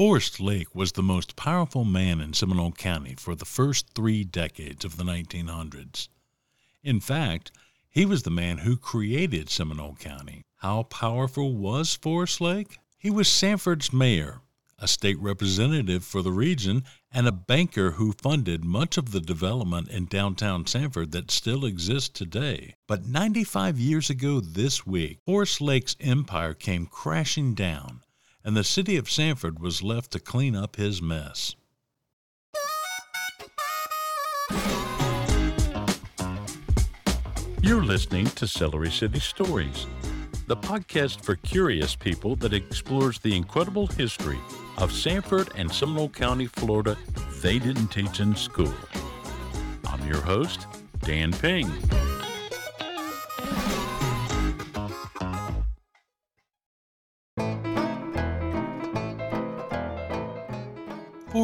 Forrest Lake was the most powerful man in Seminole County for the first three decades of the 1900s. In fact, he was the man who created Seminole County. How powerful was Forrest Lake? He was Sanford's mayor, a state representative for the region, and a banker who funded much of the development in downtown Sanford that still exists today. But 95 years ago this week, Forrest Lake's empire came crashing down, and the city of Sanford was left to clean up his mess. You're listening to Celery City Stories, the podcast for curious people that explores the incredible history of Sanford and Seminole County, Florida, they didn't teach in school. I'm your host, Dan Ping.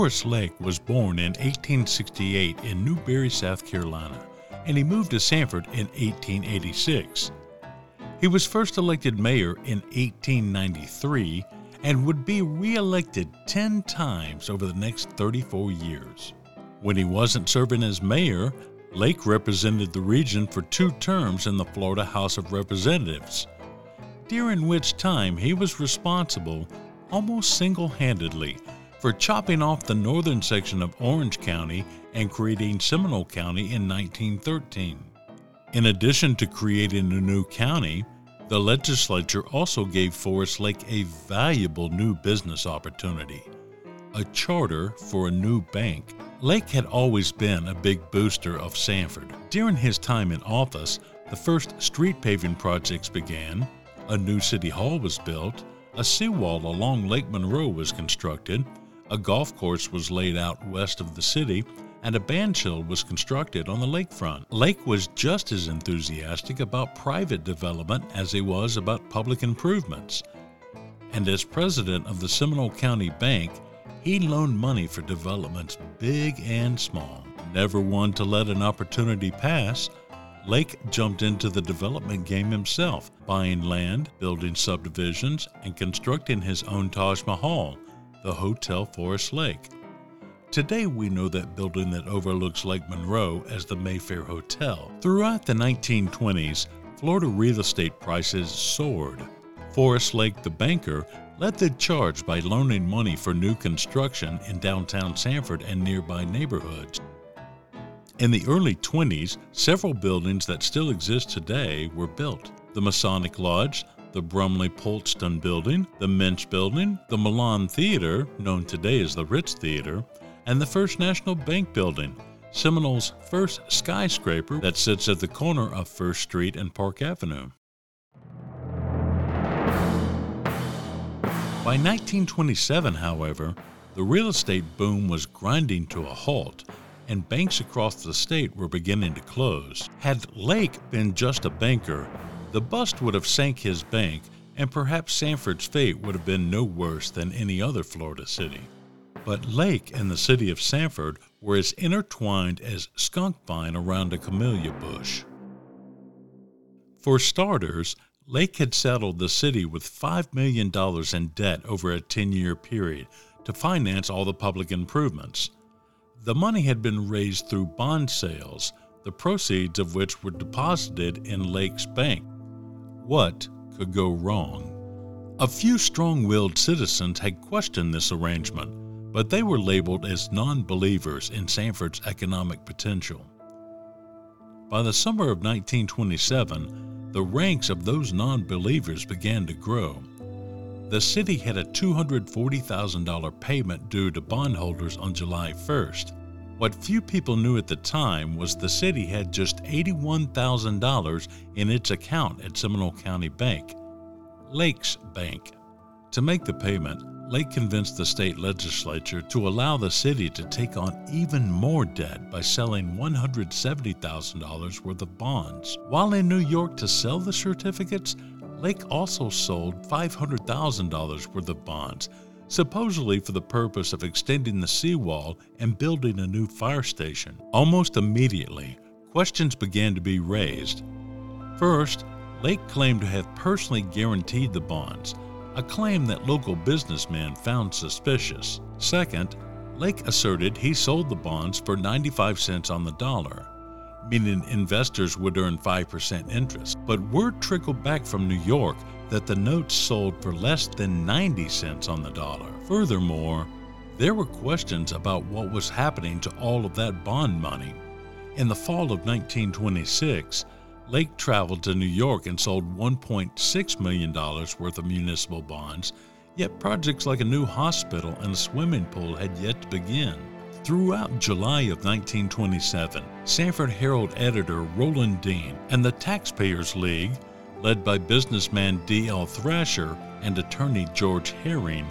Forrest Lake was born in 1868 in Newberry, South Carolina, and he moved to Sanford in 1886. He was first elected mayor in 1893 and would be reelected 10 times over the next 34 years. When he wasn't serving as mayor, Lake represented the region for two terms in the Florida House of Representatives, during which time he was responsible, almost single handedly, for chopping off the northern section of Orange County and creating Seminole County in 1913. In addition to creating a new county, the legislature also gave Forrest Lake a valuable new business opportunity a charter for a new bank. Lake had always been a big booster of Sanford. During his time in office, the first street paving projects began, a new city hall was built, a seawall along Lake Monroe was constructed, a golf course was laid out west of the city, and a bandshell was constructed on the lakefront. Lake was just as enthusiastic about private development as he was about public improvements. And as president of the Seminole County Bank, he loaned money for developments big and small. Never one to let an opportunity pass, Lake jumped into the development game himself, buying land, building subdivisions, and constructing his own Taj Mahal, the Hotel Forrest Lake. Today, we know that building that overlooks Lake Monroe as the Mayfair Hotel. Throughout the 1920s, Florida real estate prices soared. Forrest Lake, the banker, led the charge by loaning money for new construction in downtown Sanford and nearby neighborhoods. In the early 20s, several buildings that still exist today were built. The Masonic Lodge, the Brumley Polston Building, the Minch Building, the Milane Theater, known today as the Ritz Theater, and the First National Bank Building, Seminole's first skyscraper that sits at the corner of First Street and Park Avenue. By 1927, however, the real estate boom was grinding to a halt, and banks across the state were beginning to close. Had Lake been just a banker, the bust would have sank his bank, and perhaps Sanford's fate would have been no worse than any other Florida city. But Lake and the city of Sanford were as intertwined as skunk vine around a camellia bush. For starters, Lake had settled the city with $5 million in debt over a 10 year period to finance all the public improvements. The money had been raised through bond sales, the proceeds of which were deposited in Lake's bank. What could go wrong? A few strong willed citizens had questioned this arrangement but they were labeled as non believers in Sanford's economic potential. By the summer of 1927, the ranks of those non believers began to grow. The city had a $240,000 payment due to bondholders on July 1st. What few people knew at the time was the city had just $81,000 in its account at Seminole County Bank, Lakes Bank. To make the payment, Lake convinced the state legislature to allow the city to take on even more debt by selling $170,000 worth of bonds. While in New York to sell the certificates, Lake also sold $500,000 worth of bonds, supposedly for the purpose of extending the seawall and building a new fire station. Almost immediately, questions began to be raised. First, Lake claimed to have personally guaranteed the bonds a claim that local businessmen found suspicious. Second, Lake asserted he sold the bonds for 95 cents on the dollar, meaning investors would earn 5% interest. But word trickled back from New York that the notes sold for less than 90 cents on the dollar. Furthermore, there were questions about what was happening to all of that bond money. In the fall of 1926, Lake traveled to New York and sold $1.6 million worth of municipal bonds Yet projects like a new hospital and a swimming pool had yet to begin. Throughout July of 1927, Sanford Herald editor Roland Dean and the Taxpayers League, led by businessman D.L. Thrasher and attorney George Herring,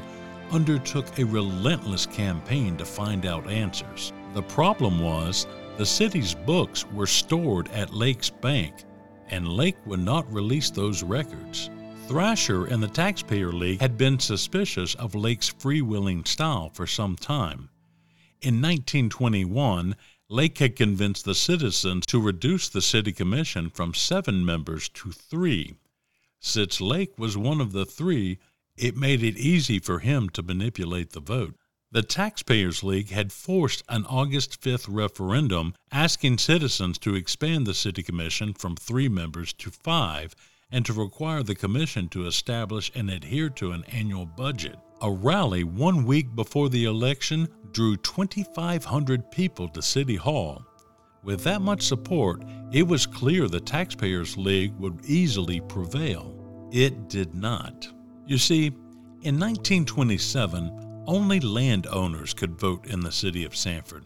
undertook a relentless campaign to find out answers. The problem was the city's books were stored at Lake's bank, and Lake would not release those records. Thrasher and the Taxpayer League had been suspicious of Lake's freewheeling style for some time. In 1921, Lake had convinced the citizens to reduce the city commission from seven members to three. Since Lake was one of the three, it made it easy for him to manipulate the vote. The Taxpayers League had forced an August 5th referendum asking citizens to expand the city commission from three members to five and to require the Commission to establish and adhere to an annual budget. A rally one week before the election drew 2,500 people to City Hall. With that much support, it was clear the Taxpayers League would easily prevail. It did not. You see, in 1927, only landowners could vote in the city of Sanford.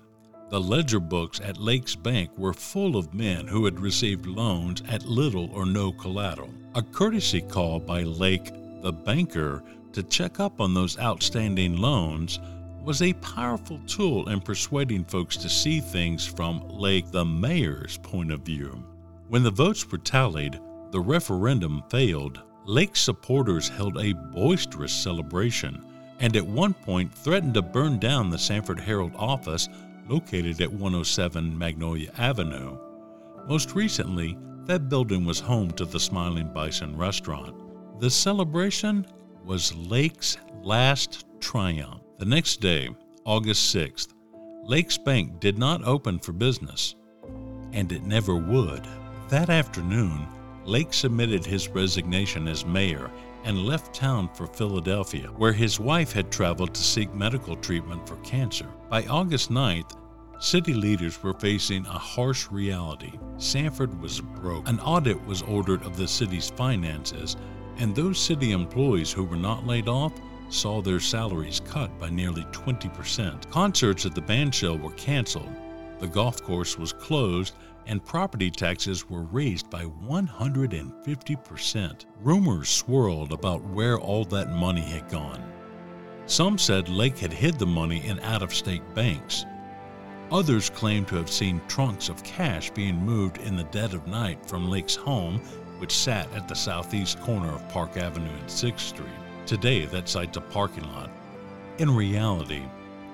The ledger books at Lake's Bank were full of men who had received loans at little or no collateral. A courtesy call by Lake, the banker, to check up on those outstanding loans was a powerful tool in persuading folks to see things from Lake, the mayor's point of view. When the votes were tallied, the referendum failed. Lake supporters held a boisterous celebration and at one point threatened to burn down the Sanford Herald office located at 107 Magnolia Avenue. Most recently, that building was home to the Smiling Bison restaurant. The celebration was Lake's last triumph. The next day, August 6th, Lake's Bank did not open for business, and it never would. That afternoon, Lake submitted his resignation as mayor and left town for Philadelphia, where his wife had traveled to seek medical treatment for cancer. By August 9th, City leaders were facing a harsh reality. Sanford was broke. An audit was ordered of the city's finances, and those city employees who were not laid off saw their salaries cut by nearly 20%. Concerts at the bandshell were canceled, the golf course was closed, and property taxes were raised by 150%. Rumors swirled about where all that money had gone. Some said Lake had hid the money in out of state banks. Others claimed to have seen trunks of cash being moved in the dead of night from Lake's home, which sat at the southeast corner of Park Avenue and 6th Street. Today, that site's a parking lot. In reality,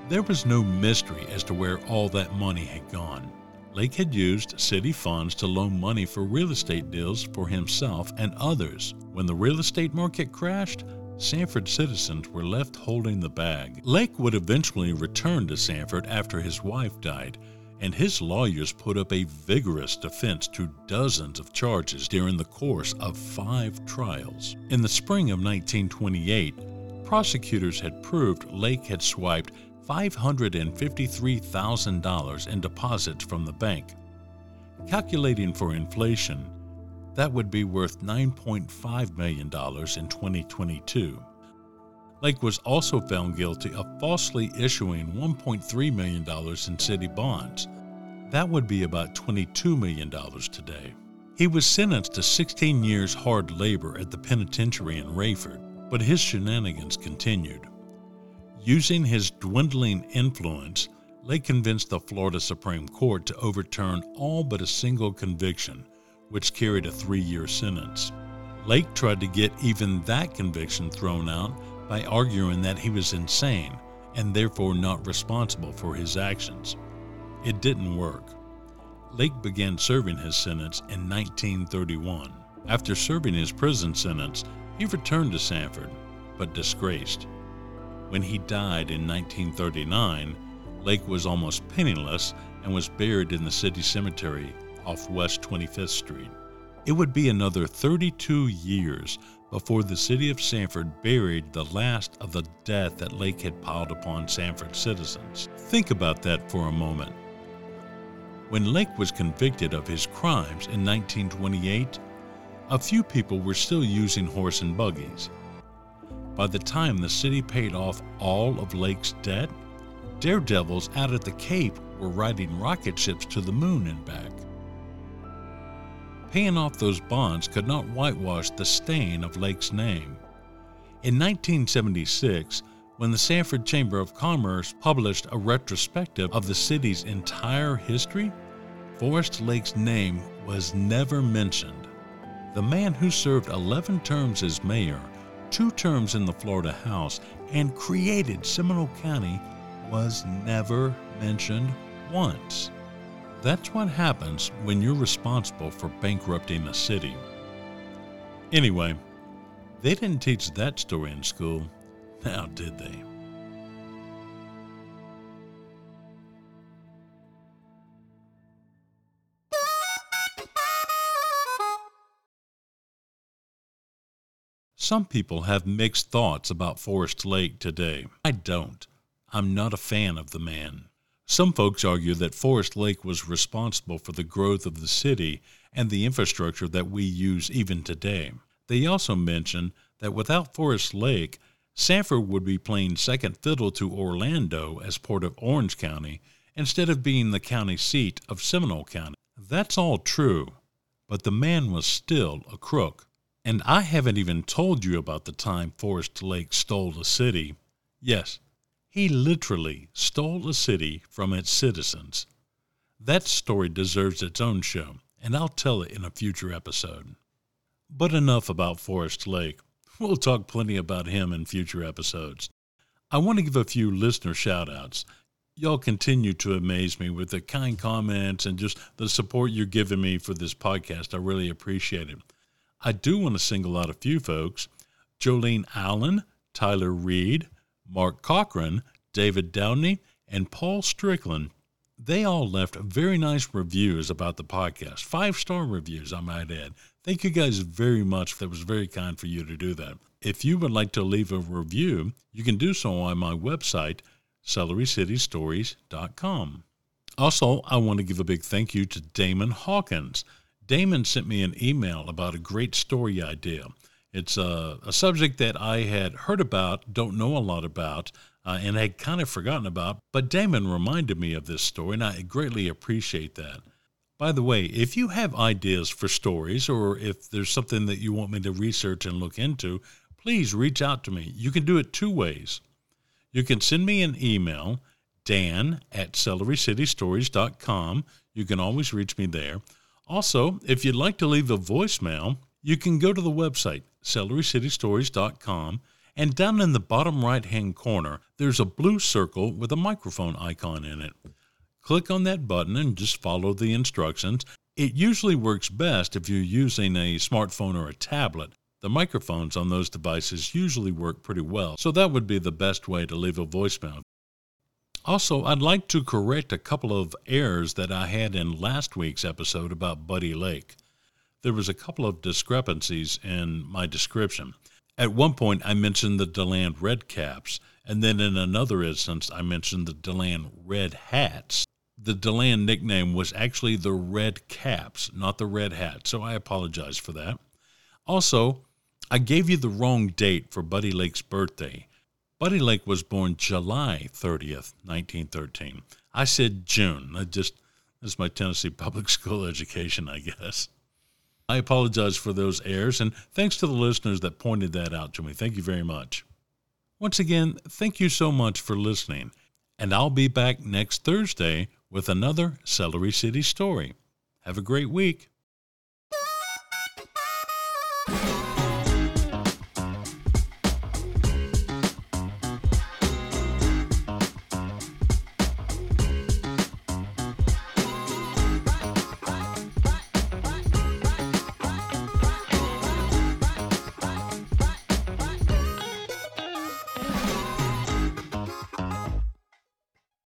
there was no mystery as to where all that money had gone. Lake had used city funds to loan money for real estate deals for himself and others. When the real estate market crashed, Sanford citizens were left holding the bag. Lake would eventually return to Sanford after his wife died, and his lawyers put up a vigorous defense to dozens of charges during the course of five trials. In the spring of 1928, prosecutors had proved Lake had swiped $553,000 in deposits from the bank. Calculating for inflation, that would be worth $9.5 million in 2022. Lake was also found guilty of falsely issuing $1.3 million in city bonds. That would be about $22 million today. He was sentenced to 16 years hard labor at the penitentiary in Raiford, but his shenanigans continued. Using his dwindling influence, Lake convinced the Florida Supreme Court to overturn all but a single conviction which carried a three year sentence. Lake tried to get even that conviction thrown out by arguing that he was insane and therefore not responsible for his actions. It didn't work. Lake began serving his sentence in 1931. After serving his prison sentence, he returned to Sanford. but disgraced. When he died in 1939, Lake was almost penniless and was buried in the city cemetery off West 25th Street. It would be another 32 years before the city of Sanford buried the last of the debt that Lake had piled upon Sanford citizens. Think about that for a moment. When Lake was convicted of his crimes in 1928, a few people were still using horse and buggies. By the time the city paid off all of Lake's debt, daredevils out at the Cape were riding rocket ships to the moon and back. Paying off those bonds could not whitewash the stain of Lake's name. In 1976, when the Sanford Chamber of Commerce published a retrospective of the city's entire history, Forrest Lake's name was never mentioned. The man who served 11 terms as mayor, two terms in the Florida House, and created Seminole County was never mentioned once. That's what happens when you're responsible for bankrupting a city. Anyway, they didn't teach that story in school, now did they? Some people have mixed thoughts about Forrest Lake today. I don't. I'm not a fan of the man. Some folks argue that Forrest Lake was responsible for the growth of the city and the infrastructure that we use even today. They also mention that without Forrest Lake, Sanford would be playing second fiddle to Orlando as part of Orange County instead of being the county seat of Seminole County. That's all true, but the man was still a crook. And I haven't even told you about the time Forrest Lake stole the city. Yes, he literally stole a city from its citizens. That story deserves its own show, and I'll tell it in a future episode. But enough about Forrest Lake. We'll talk plenty about him in future episodes. I want to give a few listener shout outs. Y'all continue to amaze me with the kind comments and just the support you're giving me for this podcast. I really appreciate it. I do want to single out a few folks Jolene Allen, Tyler Reed, Mark Cochran, David Downey, and Paul Strickland. They all left very nice reviews about the podcast. Five star reviews, I might add. Thank you guys very much. That was very kind for you to do that. If you would like to leave a review, you can do so on my website, celerycitystories.com. Also, I want to give a big thank you to Damon Hawkins. Damon sent me an email about a great story idea. It's a, a subject that I had heard about, don't know a lot about, uh, and had kind of forgotten about, but Damon reminded me of this story, and I greatly appreciate that. By the way, if you have ideas for stories or if there's something that you want me to research and look into, please reach out to me. You can do it two ways. You can send me an email, dan at celerycitystories.com. You can always reach me there. Also, if you'd like to leave a voicemail, you can go to the website, celerycitystories.com, and down in the bottom right hand corner, there's a blue circle with a microphone icon in it. Click on that button and just follow the instructions. It usually works best if you're using a smartphone or a tablet. The microphones on those devices usually work pretty well, so that would be the best way to leave a voicemail. Also, I'd like to correct a couple of errors that I had in last week's episode about Buddy Lake. There was a couple of discrepancies in my description. At one point, I mentioned the DeLand Red Caps, and then in another instance, I mentioned the DeLand Red Hats. The DeLand nickname was actually the Red Caps, not the Red Hat, so I apologize for that. Also, I gave you the wrong date for Buddy Lake's birthday. Buddy Lake was born July 30th, 1913. I said June. I just, that's my Tennessee public school education, I guess. I apologize for those errors, and thanks to the listeners that pointed that out to me. Thank you very much. Once again, thank you so much for listening, and I'll be back next Thursday with another Celery City story. Have a great week.